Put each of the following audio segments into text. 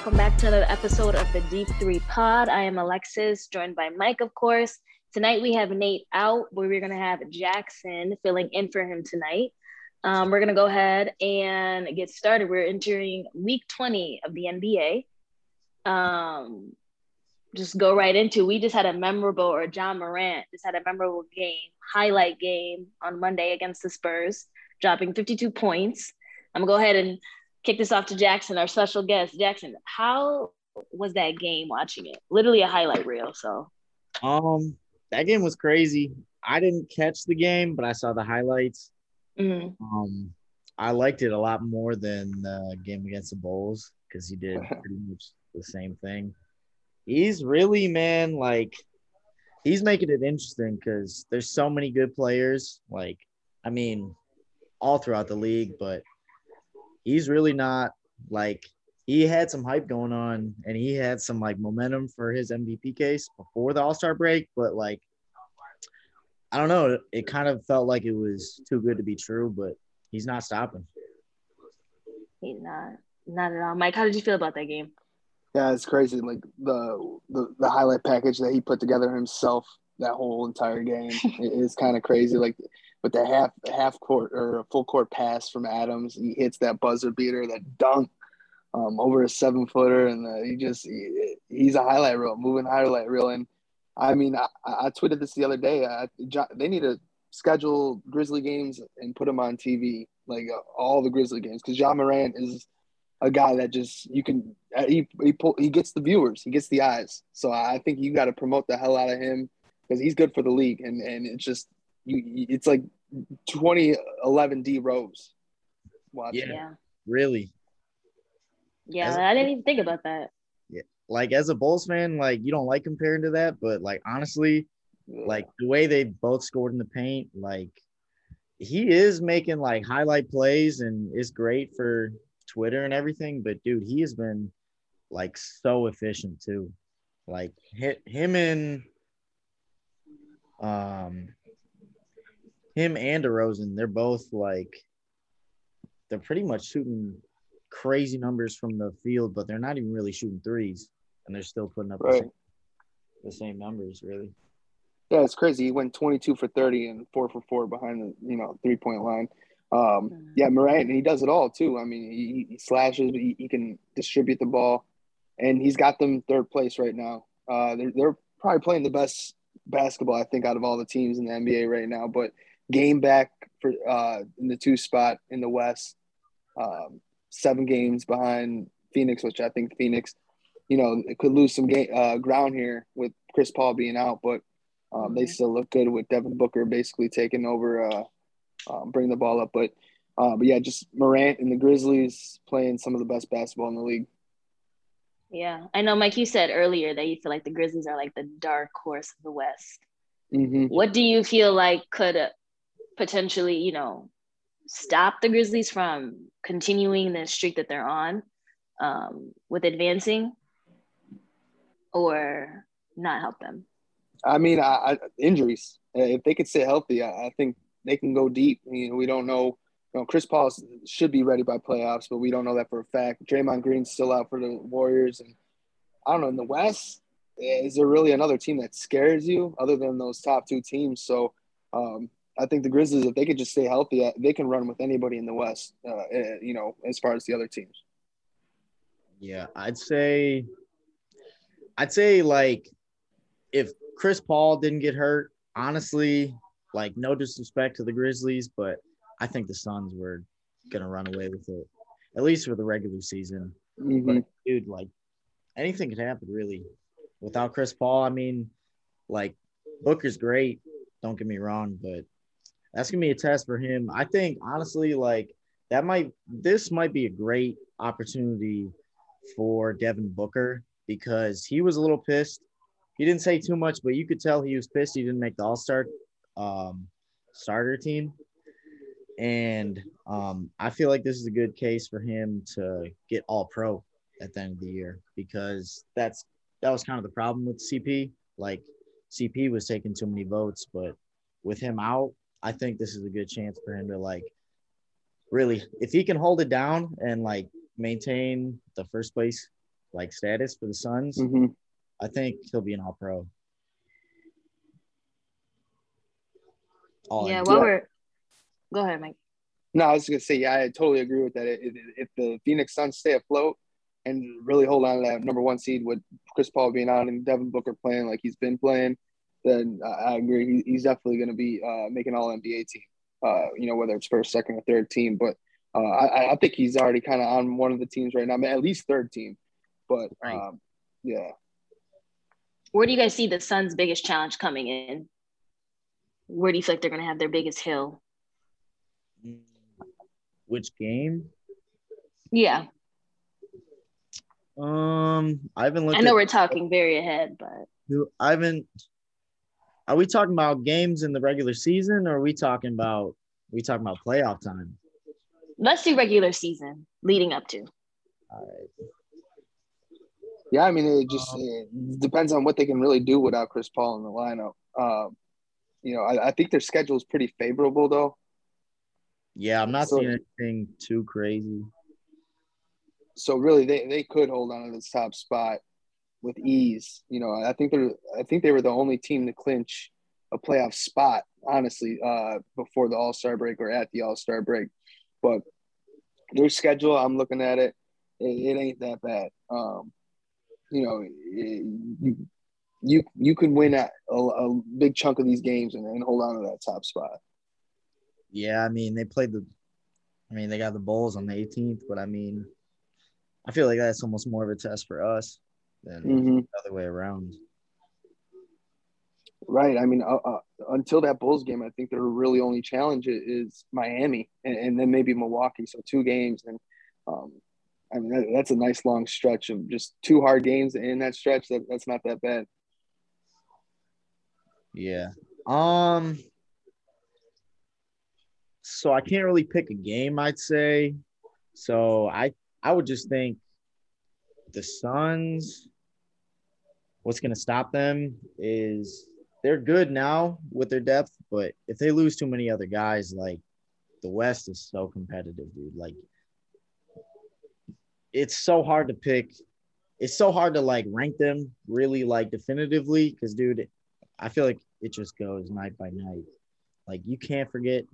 welcome back to another episode of the Deep Three Pod. I am Alexis, joined by Mike, of course. Tonight we have Nate out, but we're gonna have Jackson filling in for him tonight. Um, we're gonna go ahead and get started. We're entering week 20 of the NBA. Um, just go right into. We just had a memorable, or Ja Morant just had a memorable game, highlight game on Monday against the Spurs, dropping 52 points. I'm gonna go ahead and kick this off to Jackson, our special guest. Jackson, how was that game watching it? Literally a highlight reel. So, um, that game was crazy. I didn't catch the game, but I saw the highlights. mhm. Um, I liked it a lot more than the game against the Bulls because he did pretty much the same thing. He's really man, like he's making it interesting because there's so many good players. Like, I mean, all throughout the league, but he's really not like he had some hype going on and he had some like momentum for his MVP case before the All Star break, but like I don't know, it kind of felt like it was too good to be true, but he's not stopping. he's not, not at all. Mike, how did you feel about that game? Yeah, it's crazy. Like the the, the highlight package that he put together himself that whole entire game it is kind of crazy. Like with the half half court or a full court pass from Adams, he hits that buzzer beater, that dunk um, over a seven footer, and uh, he just he, he's a highlight reel, moving highlight reel. And I mean, I, I tweeted this the other day. I, they need to schedule Grizzly games and put them on TV, like uh, all the Grizzly games, because Ja Morant is a guy that just you can uh, he he pull, he gets the viewers, he gets the eyes. So I think you got to promote the hell out of him because he's good for the league, and and it's just you. It's like 2011 D Rose. Watching. Yeah. Yeah, Really. yeah, As a- I didn't even think about that. Yeah. Like as a Bulls fan, like you don't like comparing to that, but like honestly, like the way they both scored in the paint, like he is making like highlight plays and is great for Twitter and everything. But dude, he has been like so efficient too. Like hit him and um him and DeRozan, they're both like they're pretty much shooting crazy numbers from the field, but they're not even really shooting threes, and they're still putting up the, same, the same numbers, really. Yeah, it's crazy. He went 22 for 30 and four for four behind the you know three point line. Um, Mhm. yeah, Morant, and he does it all too. I mean, he, he slashes, he, he can distribute the ball, and he's got them third place right now. Uh, they're, they're probably playing the best basketball I think out of all the teams in the NBA right now. But game back for uh, in the two spot in the West, um, seven games behind Phoenix, which I think Phoenix, you know, it could lose some game uh, ground here with Chris Paul being out, but um, they Mhm. still look good with Devin Booker basically taking over, uh, um, bring the ball up. But, uh, but yeah, just Morant and the Grizzlies playing some of the best basketball in the league. Yeah, I know, Mike. You said earlier that you feel like the Grizzlies are like the dark horse of the West. Mm-hmm. What do you feel like could potentially, you know, stop the Grizzlies from continuing the streak that they're on um, with advancing, or not help them? I mean, I, I, injuries. If they could stay healthy, I, I think they can go deep. You know, we don't know. You know, Chris Paul should be ready by playoffs, but we don't know that for a fact. Draymond Green's still out for the Warriors, and I don't know in the West. Is there really another team that scares you other than those top two teams? So, um, I think the Grizzlies, if they could just stay healthy, uh, they can run with anybody in the West. Uh, uh, you know, as far as the other teams. Yeah, I'd say, I'd say like, if Chris Paul didn't get hurt, honestly, like no disrespect to the Grizzlies, but I think the Suns were gonna run away with it, at least for the regular season. Mhm. But dude, like anything could happen really. Without Chris Paul, I mean, like Booker's great. Don't get me wrong, but that's gonna be a test for him. I think honestly, like that might this might be a great opportunity for Devin Booker because he was a little pissed. He didn't say too much, but you could tell he was pissed he didn't make the All Star um, starter team. And um, I feel like this is a good case for him to get All Pro at the end of the year because that's that was kind of the problem with CP. Like CP was taking too many votes, but with him out, I think this is a good chance for him to like really, if he can hold it down and like maintain the first place like status for the Suns, hmm I think he'll be an All Pro. All yeah, in. while Yeah. we're go ahead, Mike. No, I was gonna say, yeah, I totally agree with that. If, if- if the Phoenix Suns stay afloat and really hold on to that number one seed with Chris Paul being on and Devin Booker playing like he's been playing, then I I agree. He, he's definitely gonna be uh, making All NBA team. Uh, you know, whether it's first, second, or third team, but uh, I, I think he's already kind of on one of the teams right now, I mean, at least third team. But Right. um, yeah, Where do you guys see the Suns' biggest challenge coming in? Where do you feel like they're gonna have their biggest hill? Which game? Yeah, Um, I haven't looked. I know at- we're talking very ahead, but I haven't. Are we talking about games in the regular season, or are we talking about we talking about playoff time? let's do regular season leading up to. All right. yeah. I mean, it just it depends on what they can really do without Chris Paul in the lineup. Um, you know, I, I think their schedule is pretty favorable though. Yeah, I'm not So- seeing anything too crazy. so really they, they could hold on to this top spot with ease. You know, I think they're I think they were the only team to clinch a playoff spot, honestly, uh, before the All Star break or at the All Star break. But their schedule, I'm looking at it, it, it ain't that bad. Um, you know, it- you you you could win a, a, big chunk of these games and, and hold on to that top spot. Yeah, I mean they played the. I mean they got the Bulls on the 18th, but I mean, I feel like that's almost more of a test for us than Mm-hmm. the other way around. Right. I mean, uh, uh, until that Bulls game, I think their really only challenge is Miami, and, and then maybe Milwaukee. So two games, and um, I mean that, that's a nice long stretch of just two hard games in that stretch. That that's not that bad. Yeah. Um. So I can't really pick a game. I'd say. So I I would just think the Suns. What's going to stop them is they're good now with their depth, but if they lose too many other guys, like the West is so competitive, dude. Like it's so hard to pick. It's so hard to like rank them really like definitively because, dude, I feel like it just goes night by night. Like you can't forget.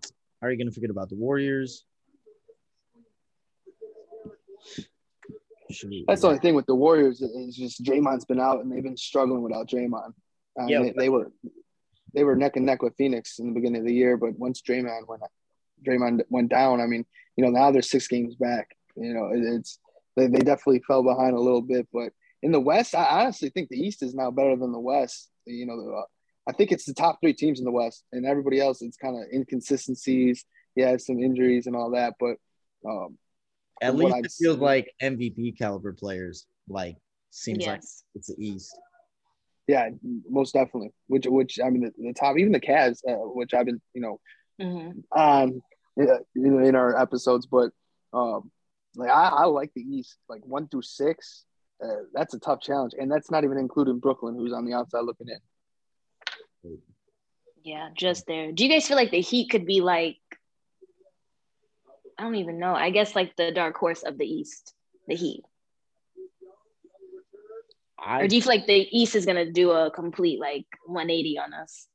How are you gonna forget about the Warriors? That's the only thing with the Warriors is just Draymond's been out, and they've been struggling without Draymond. Um, Yeah. they, they were they were neck and neck with Phoenix in the beginning of the year, but once Draymond went Draymond went down, I mean, you know, now they're six games back. You know, it, it's they, they definitely fell behind a little bit, but in the West, I honestly think the East is now better than the West. You know, uh, I think it's the top three teams in the West, and everybody else, it's kind of inconsistencies. Yeah, some injuries and all that, but um, At from what least I've it feels seen- like MVP caliber players. Like seems like it's the East. Yeah, most definitely. Which, which I mean, the, the top, even the Cavs, uh, which I've been, you know, Mhm. on uh, you know, in our episodes, but um, like I, I like the East, like one through six. Uh, that's a tough challenge, and that's not even including Brooklyn, who's on the outside looking in. Yeah, just there. Do you guys feel like the Heat could be like? I don't even know. I guess like the dark horse of the East, the Heat. I Or do you feel like the East is gonna do a complete like 180 on us?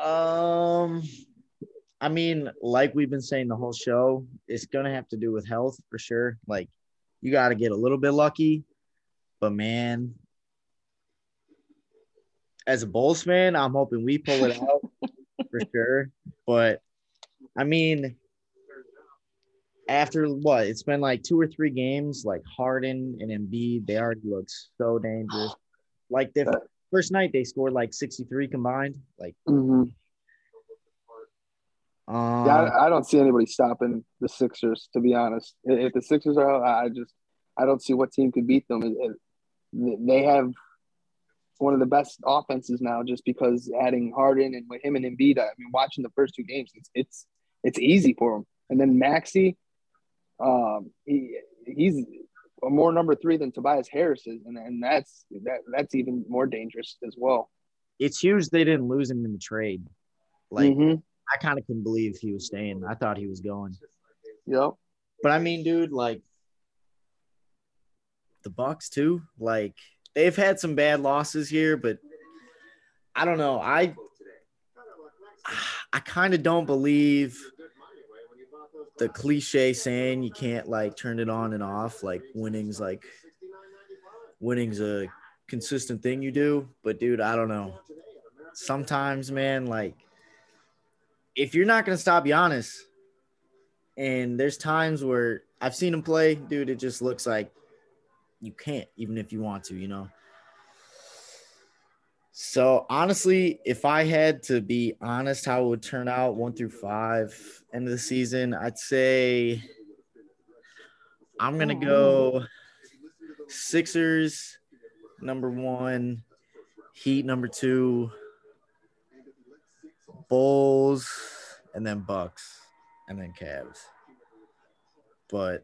Um, I mean, like we've been saying the whole show, it's gonna have to do with health for sure. Like, you got to get a little bit lucky, but man, as a Bulls fan, I'm hoping we pull it out for sure. But I mean, after what it's been like two or three games, like Harden and Embiid, they already look so dangerous. Like the first night, they scored like 63 combined. Like, Mm-hmm. um, Yeah, I, I don't see anybody stopping the Sixers. To be honest, if the Sixers are out, I just I don't see what team could beat them. They have one of the best offenses now, just because adding Harden and with him and Embiid. I mean, watching the first two games, it's it's it's easy for them. And then Maxey, um, he he's a more number three than Tobias Harris is, and and that's that that's even more dangerous as well. it's huge they didn't lose him in the trade. Like, Mhm. I kind of couldn't believe he was staying. I thought he was going. Yep. But I mean, dude, like, the Bucks too. Like they've had some bad losses here, but I don't know. I I kind of don't believe the cliche saying you can't like turn it on and off. Like winning's like winning's a consistent thing you do. But dude, I don't know. Sometimes, man, like if you're not gonna stop Giannis, and there's times where I've seen him play, dude, it just looks like you can't, even if you want to, you know. So honestly, if I had to be honest, how it would turn out one through five end of the season, I'd say I'm gonna go Sixers number one, Heat number two, Bulls, and then Bucks, and then Cavs. But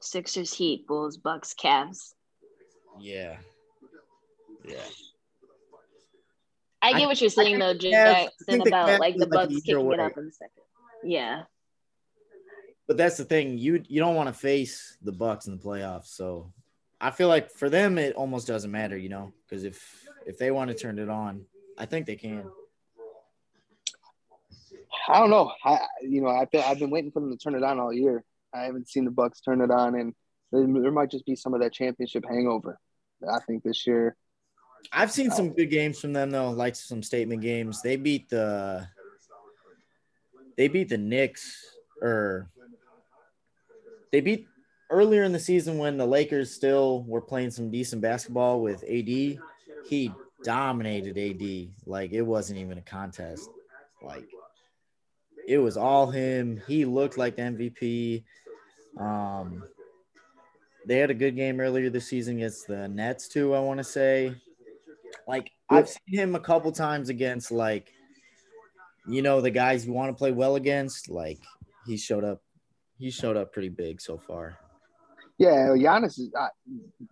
Sixers, Heat, Bulls, Bucks, Cavs. yeah, yeah. I get what you're saying though, Cavs- Jim, Jackson, about like the is, like, Bucks either kicking it up in the second. Yeah. But that's the thing. You you don't want to face the Bucks in the playoffs. So I feel like for them it almost doesn't matter, you know, because if if they want to turn it on, I think they can. I don't know. I you know I've been, I've been waiting for them to turn it on all year. I haven't seen the Bucks turn it on, and there, there might just be some of that championship hangover. I think this year. I've seen some good games from them though, like some statement games. They beat the they beat the Knicks or they beat earlier in the season when the Lakers still were playing some decent basketball with AD. He dominated AD like it wasn't even a contest. Like it was all him. He looked like the MVP. Um they had a good game earlier this season against the Nets too, I want to say. Like I've seen him a couple times against like you know the guys you want to play well against. Like he showed up, he showed up pretty big so far. Yeah, Giannis is. I,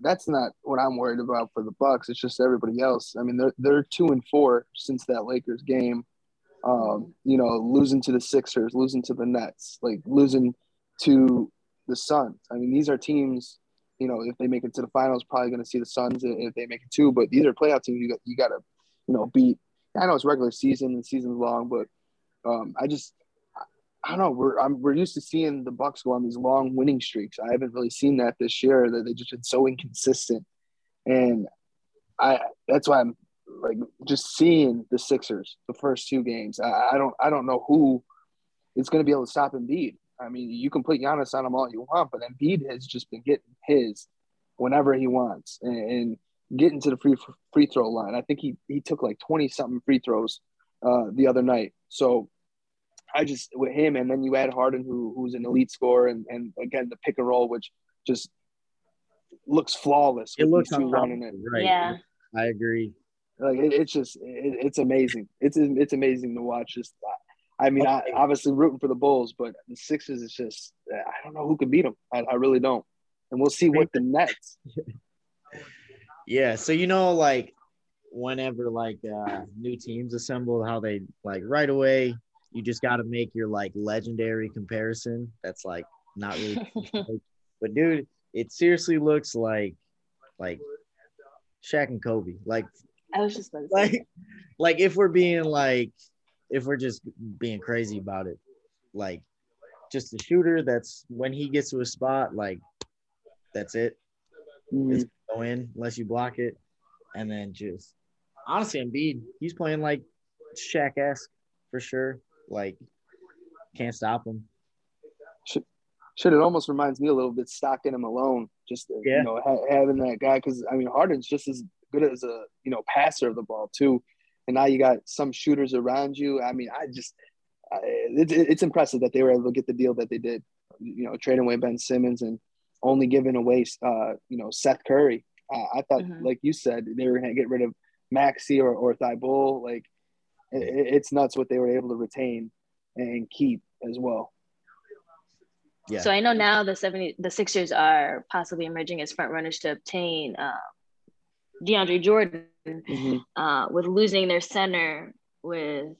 that's not what I'm worried about for the Bucks. It's just everybody else. I mean, they're they're two and four since that Lakers game. Um, you know, losing to the Sixers, losing to the Nets, like losing to the Suns. I mean, these are teams. You know, if they make it to the finals, probably going to see the Suns if they make it too. But these are playoff teams. You got you got to, you know, beat. I know it's regular season and season's long, but um, I just I don't know. We're I'm, we're used to seeing the Bucks go on these long winning streaks. I haven't really seen that this year. That they just been so inconsistent, and I that's why I'm like just seeing the Sixers the first two games. I, I don't I don't know who is going to be able to stop Embiid. I mean, you can put Giannis on him all you want, but Embiid has just been getting his whenever he wants and, and getting to the free free throw line. I think he he took like twenty something free throws uh, the other night. So I just with him, and then you add Harden, who who's an elite scorer, and and again the pick and roll, which just looks flawless. It looks these running it. right. Yeah. I agree. Like it, it's just it, it's amazing. It's it's amazing to watch. Just I mean, I obviously rooting for the Bulls, but the Sixers is just I don't know who can beat them. I, I really don't. And we'll see what the Nets. Yeah. So you know, like whenever like uh new teams assemble, how they like right away, you just got to make your like legendary comparison. That's like not really, but dude, it seriously looks like like Shaq and Kobe. Like I was just about to say. like like if we're being like if we're just being crazy about it like just a shooter that's when he gets to a spot like that's it Mhm. it's go in unless you block it and then just honestly Embiid he's playing like Shaq-esque for sure like can't stop him Shit, it almost reminds me a little bit Stockton and Malone. Just uh, Yeah. you know ha- having that guy because I mean Harden's just as good as a you know passer of the ball too, and now you got some shooters around you. I mean, I just I, it, it's impressive that they were able to get the deal that they did. You know, trading away Ben Simmons and only giving away uh you know Seth Curry. Uh, I thought, Mhm. like you said, they were going to get rid of Maxey or or Thybulle. Like it, it's nuts what they were able to retain and keep as well. yeah So I know now the 70 the Sixers are possibly emerging as front runners to obtain uh, DeAndre Jordan Mhm. uh, with losing their center with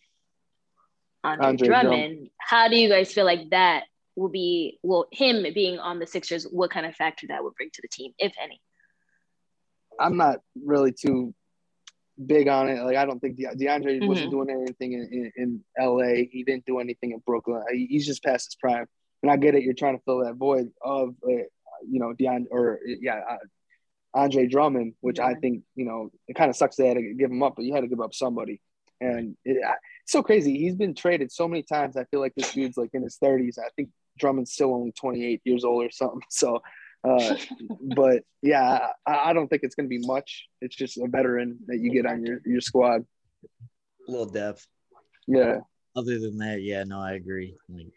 Andre, Andre Drummond. How do you guys feel like that will be well him being on the Sixers, what kind of factor that would bring to the team, if any? I'm not really too big on it. Like I don't think De- DeAndre mm-hmm. wasn't doing anything in, in, in, LA. He didn't do anything in Brooklyn. He's just past his prime. And I get it. You're trying to fill that void of, uh, you know, DeAndre or yeah, uh, Andre Drummond, which yeah. I think you know it kind of sucks they had to give him up, but you had to give up somebody. And it, it's so crazy. He's been traded so many times. I feel like this dude's like in his 30s. I think Drummond's still only 28 years old or something. So uh, but yeah, I, I, don't think it's going to be much. It's just a veteran that you get on your, your squad. A little depth. Yeah. Other than that, yeah, no, I agree. Like,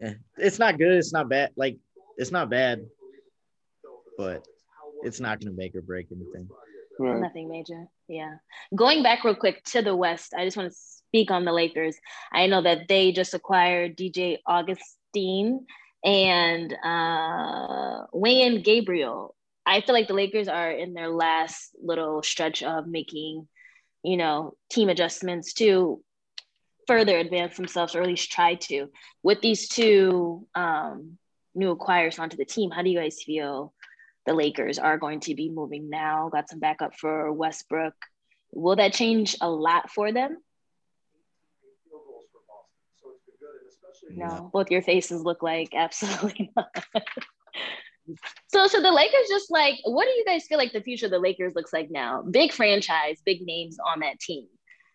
yeah, it's not good. It's not bad. Like, it's not bad, but it's not going to make or break anything. Right. Nothing major. Yeah. Going back real quick to the West, I just want to speak on the Lakers. I know that they just acquired DJ Augustin and uh, Wenyen Gabriel. I feel like the Lakers are in their last little stretch of making, you know, team adjustments to further advance themselves, or at least try to. With these two um, new acquires onto the team, how do you guys feel the Lakers are going to be moving now? Got some backup for Westbrook. Will that change a lot for them? No, both your faces look like absolutely not. so, so the Lakers just like, what do you guys feel like the future of the Lakers looks like now? Big franchise, big names on that team,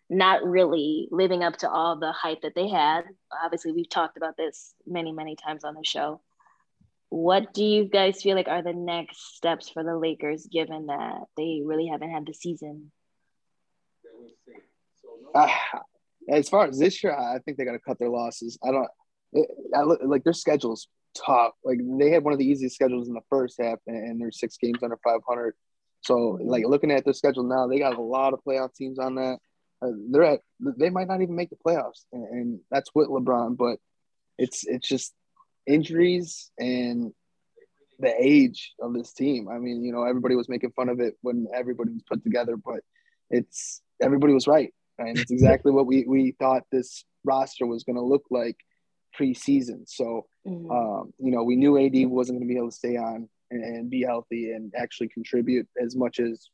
not really living up to all the hype that they had. Obviously, we've talked about this many, many times on the show. What do you guys feel like are the next steps for the Lakers, given that they really haven't had the season? Uh, as far as this year, I think they got to cut their losses. I don't. I look, like their schedule's tough. Like they had one of the easiest schedules in the first half, and they're six games under 500. So, like looking at their schedule now, they got a lot of playoff teams on that. Uh, they're at they might not even make the playoffs, and, and that's with LeBron. But it's it's just injuries and the age of this team. I mean, you know, everybody was making fun of it when everybody was put together, but it's everybody was right, and it's exactly what we we thought this roster was going to look like preseason. So, mm-hmm. um, you know, we knew AD wasn't going to be able to stay on and, and, be healthy and actually contribute as much as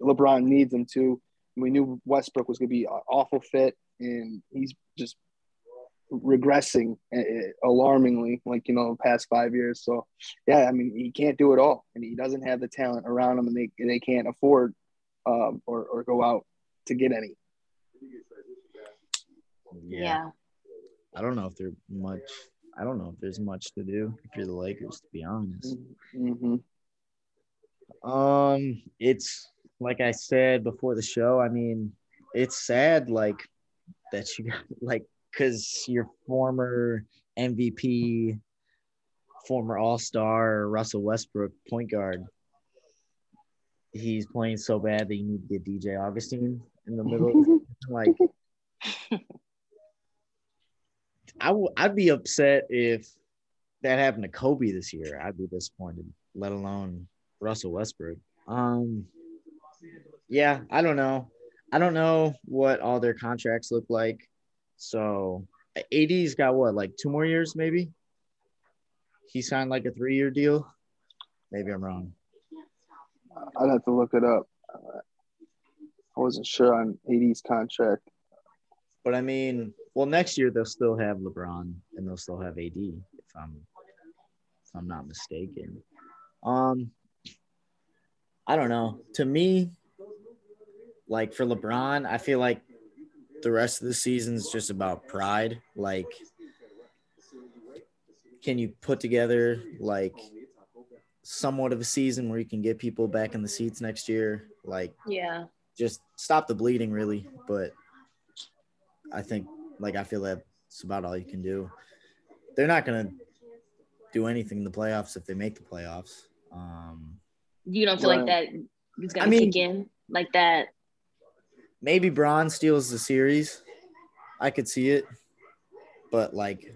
LeBron needs him to. We knew Westbrook was going to be an awful fit, and he's just regressing uh, alarmingly, like you know, past five years. So, yeah, I mean, he can't do it all, and he doesn't have the talent around him, and they they can't afford um, or or go out to get any. Yeah. yeah. I don't know if there's much. I don't know if there's much to do if you're the Lakers, to be honest. Mm-hmm. Um, it's like I said before the show. I mean, it's sad, like that you got like because your former MVP, former All Star Russell Westbrook, point guard, he's playing so bad that you need to get DJ Augustin in the middle. like I w- I'd be upset if that happened to Kobe this year. I'd be disappointed, let alone Russell Westbrook. Um, yeah, I don't know. I don't know what all their contracts look like. So AD's got what, like two more years, maybe? He signed like a three year deal. Maybe I'm wrong. I'd have to look it up. I wasn't sure on AD's contract. But I mean, well, next year they'll still have LeBron and they'll still have AD if I'm if I'm not mistaken. Um, I don't know. To me, like for LeBron, I feel like the rest of the season is just about pride. Like, can you put together like somewhat of a season where you can get people back in the seats next year? Like, yeah, just stop the bleeding, really. But I think like I feel that's about all you can do. They're not gonna do anything in the playoffs if they make the playoffs. Um, you don't feel like that is gonna I mean, kick in like that. Maybe Bron steals the series. I could see it, but like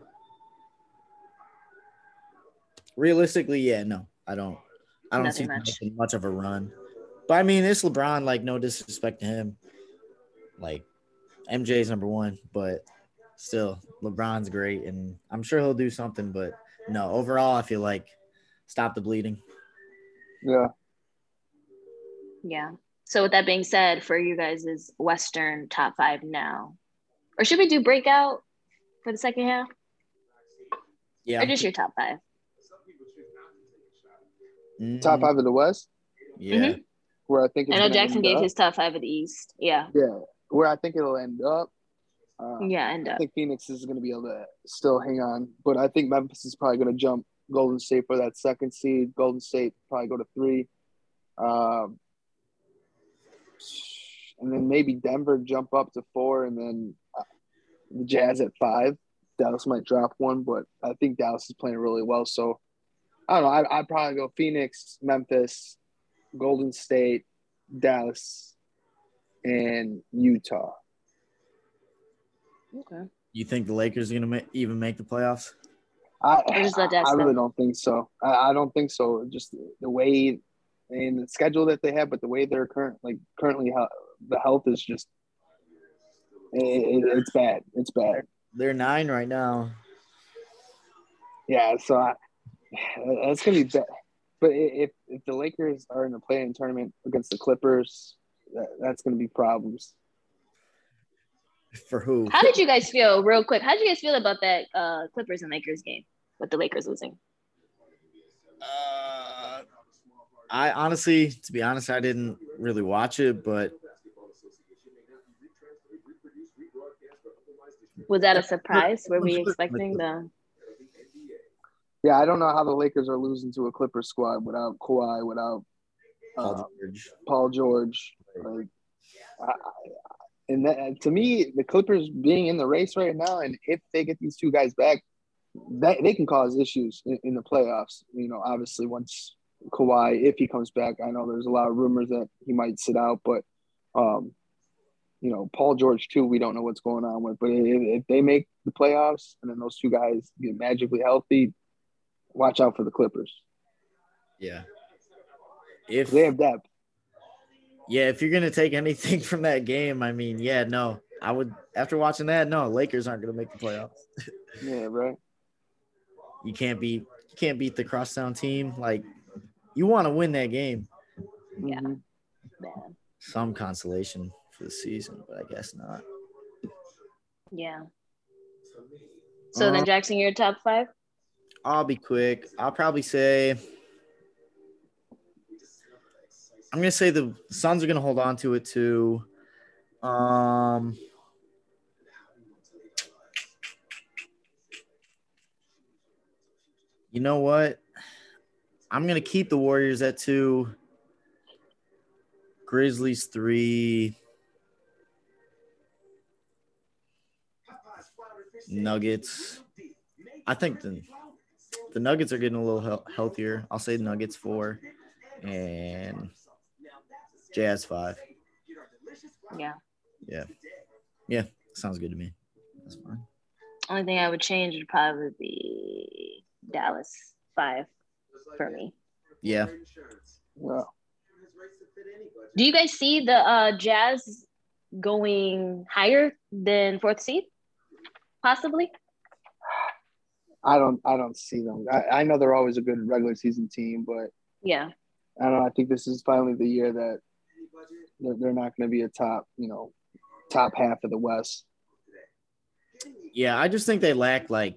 realistically, yeah, no, I don't. I don't Nothing see much. much of a run. But I mean, it's LeBron. Like, no disrespect to him. Like, MJ is number one, but still LeBron's great, and I'm sure he'll do something. But no, overall, I feel like stop the bleeding. Yeah. Yeah. So with that being said, for you guys is Western top five now, or should we do breakout for the second half, Yeah. or just your top five? Mm, Top five of the West, Yeah. where I think it's I know Jackson gave up. his top five of the East. Yeah. Yeah, where I think it'll end up. Uh, Yeah. And I uh, think Phoenix is going to be able to still hang on, but I think Memphis is probably going to jump Golden State for that second seed. Golden State probably go to three, um, and then maybe Denver jump up to four, and then uh, the Jazz at five. Dallas might drop one, but I think Dallas is playing really well. So I don't know. I, I'd probably go Phoenix, Memphis, Golden State, Dallas, and Utah. okay. You think the Lakers are gonna ma- even make the playoffs? I, Or just let that I really don't think so. I, I don't think so. Just the way and the schedule that they have, but the way they're current, like currently, how the health is just it, it- it's bad. It's bad. They're nine right now. Yeah. So I, that's gonna be bad. But if if the Lakers are in the play-in tournament against the Clippers, that, that's gonna be problems. For who? How did you guys feel, real quick? How did you guys feel about that uh, Clippers and Lakers game with the Lakers losing? Uh, I honestly, to be honest, I didn't really watch it, but Was that a surprise? Were we expecting the? Yeah, I don't know how the Lakers are losing to a Clippers squad without Kawhi, without uh, Paul George. Paul George. Like, I, I- and that, to me, the Clippers being in the race right now, and if they get these two guys back, that they can cause issues in, in the playoffs. You know, obviously once Kawhi, if he comes back, I know there's a lot of rumors that he might sit out, but um, you know, Paul George too, we don't know what's going on with. But if, if they make the playoffs and then those two guys get magically healthy, watch out for the Clippers. Yeah. If They have depth. yeah, if you're gonna take anything from that game, I mean, yeah, no, I would. After watching that, no, Lakers aren't gonna make the playoffs. Yeah, right. You can't beat you can't beat the crosstown team. Like you want to win that game. Yeah. Mhm. Man. Some consolation for the season, but I guess not. Yeah. So then, Uh, Jackson, your top five? I'll be quick. I'll probably say I'm gonna say the Suns are gonna hold on to it too. Um You know what? I'm gonna keep the Warriors at two. Grizzlies three. Nuggets. I think the the Nuggets are getting a little healthier. I'll say Nuggets four, and Jazz five. Yeah. Yeah, yeah, sounds good to me. That's fine. Only thing I would change would probably be Dallas five for me. Yeah, Yeah. Do you guys see the uh, Jazz going higher than fourth seed? Possibly. I don't I don't see them. I, I know they're always a good regular season team, but Yeah. I don't know. I think this is finally the year that they're, they're not going to be a top, you know, top half of the West. yeah. I just think they lack like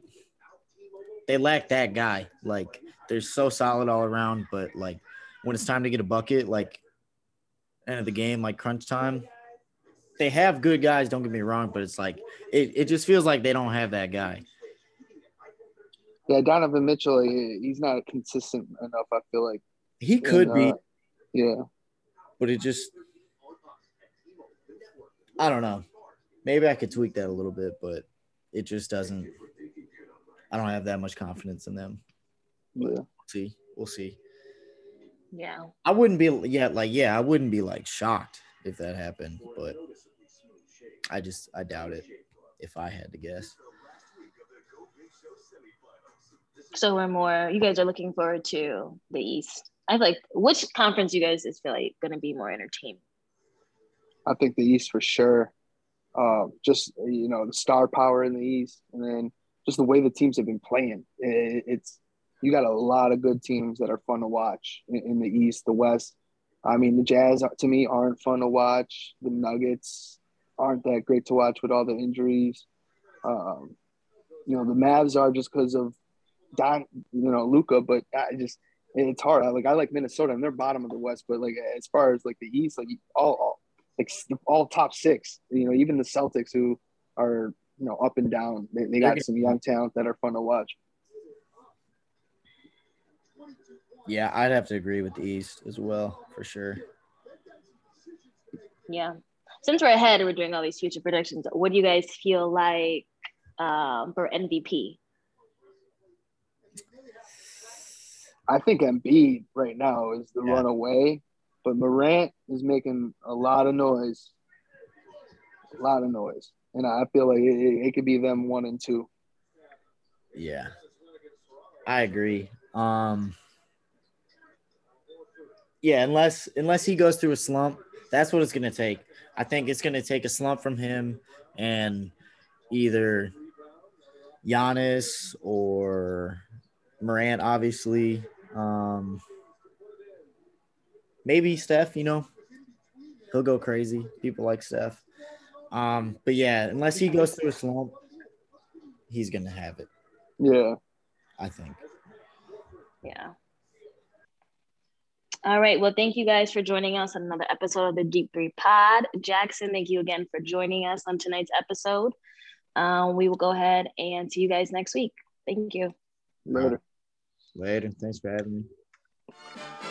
they lack that guy. Like they're so solid all around, but like when it's time to get a bucket, like end of the game, like crunch time, they have good guys. Don't get me wrong, but it's like it, it just feels like they don't have that guy. Yeah, Donovan Mitchell, he, he's not consistent enough. I feel like. He could And, be, uh, Yeah, but it just I don't know. Maybe I could tweak that a little bit, but it just doesn't. I don't have that much confidence in them. yeah. We'll see. We'll see. Yeah. I wouldn't be yeah, like yeah, I wouldn't be like shocked if that happened, but I just I doubt it if I had to guess. So we're more. You guys are looking forward to the East. I feel like which conference you guys just feel like going to be more entertaining? I think the East for sure. uh, just you know the star power in the East, and then just the way the teams have been playing. It's you got a lot of good teams that are fun to watch in, the East, the West. I mean, the Jazz to me aren't fun to watch. The Nuggets aren't that great to watch with all the injuries. Um, you know, the Mavs are just because of Don, you know, Luka. but I just it's hard. I like I like Minnesota and they're bottom of the West, but like as far as like the East, like all, all like all top six, you know, even the Celtics who are you know up and down, they, they got some young talent that are fun to watch. Yeah, I'd have to agree with the East as well for sure. Yeah. Since we're ahead and we're doing all these future predictions, what do you guys feel like um, for MVP? I think Embiid right now is the yeah. runaway, but Morant is making a lot of noise. A lot of noise. And I feel like it, it could be them one and two. Yeah. I agree. Um yeah, unless unless he goes through a slump, that's what it's gonna take. I think it's gonna take a slump from him and either Giannis or Morant, obviously. Um, maybe Steph, you know, he'll go crazy. People like Steph. Um, but yeah, unless he goes through a slump, he's gonna have it. Yeah, I think. Yeah. All right. Well, thank you guys for joining us on another episode of the Deep Three Pod. Jackson, thank you again for joining us on tonight's episode. Um, we will go ahead and see you guys next week. Thank you. Later. Later. Thanks for having me.